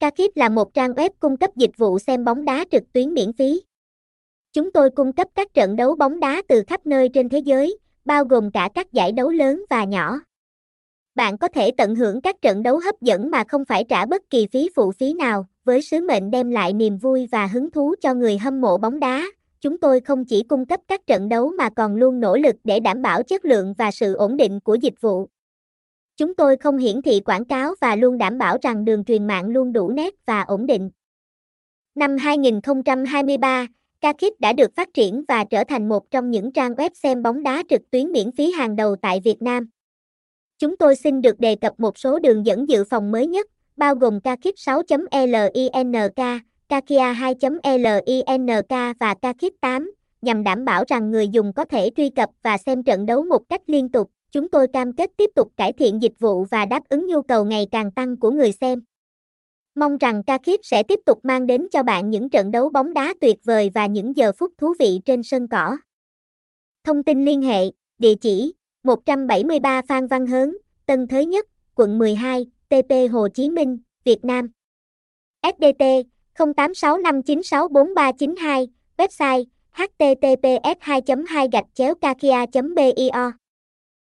Kakip là một trang web cung cấp dịch vụ xem bóng đá trực tuyến miễn phí. Chúng tôi cung cấp các trận đấu bóng đá từ khắp nơi trên thế giới, bao gồm cả các giải đấu lớn và nhỏ. Bạn có thể tận hưởng các trận đấu hấp dẫn mà không phải trả bất kỳ phí phụ phí nào, với sứ mệnh đem lại niềm vui và hứng thú cho người hâm mộ bóng đá. Chúng tôi không chỉ cung cấp các trận đấu mà còn luôn nỗ lực để đảm bảo chất lượng và sự ổn định của dịch vụ. Chúng tôi không hiển thị quảng cáo và luôn đảm bảo rằng đường truyền mạng luôn đủ nét và ổn định. Năm 2023, Kakip đã được phát triển và trở thành một trong những trang web xem bóng đá trực tuyến miễn phí hàng đầu tại Việt Nam. Chúng tôi xin được đề cập một số đường dẫn dự phòng mới nhất, bao gồm Kakip 6.link, Kakia 2.link và Kakip 8, nhằm đảm bảo rằng người dùng có thể truy cập và xem trận đấu một cách liên tục. Chúng tôi cam kết tiếp tục cải thiện dịch vụ và đáp ứng nhu cầu ngày càng tăng của người xem. Mong rằng Kakip sẽ tiếp tục mang đến cho bạn những trận đấu bóng đá tuyệt vời và những giờ phút thú vị trên sân cỏ. Thông tin liên hệ, địa chỉ 173 Phan Văn Hớn, Tân Thới Nhất, quận 12, TP Hồ Chí Minh, Việt Nam. SDT 0865964392, website https 2 2 kakia bio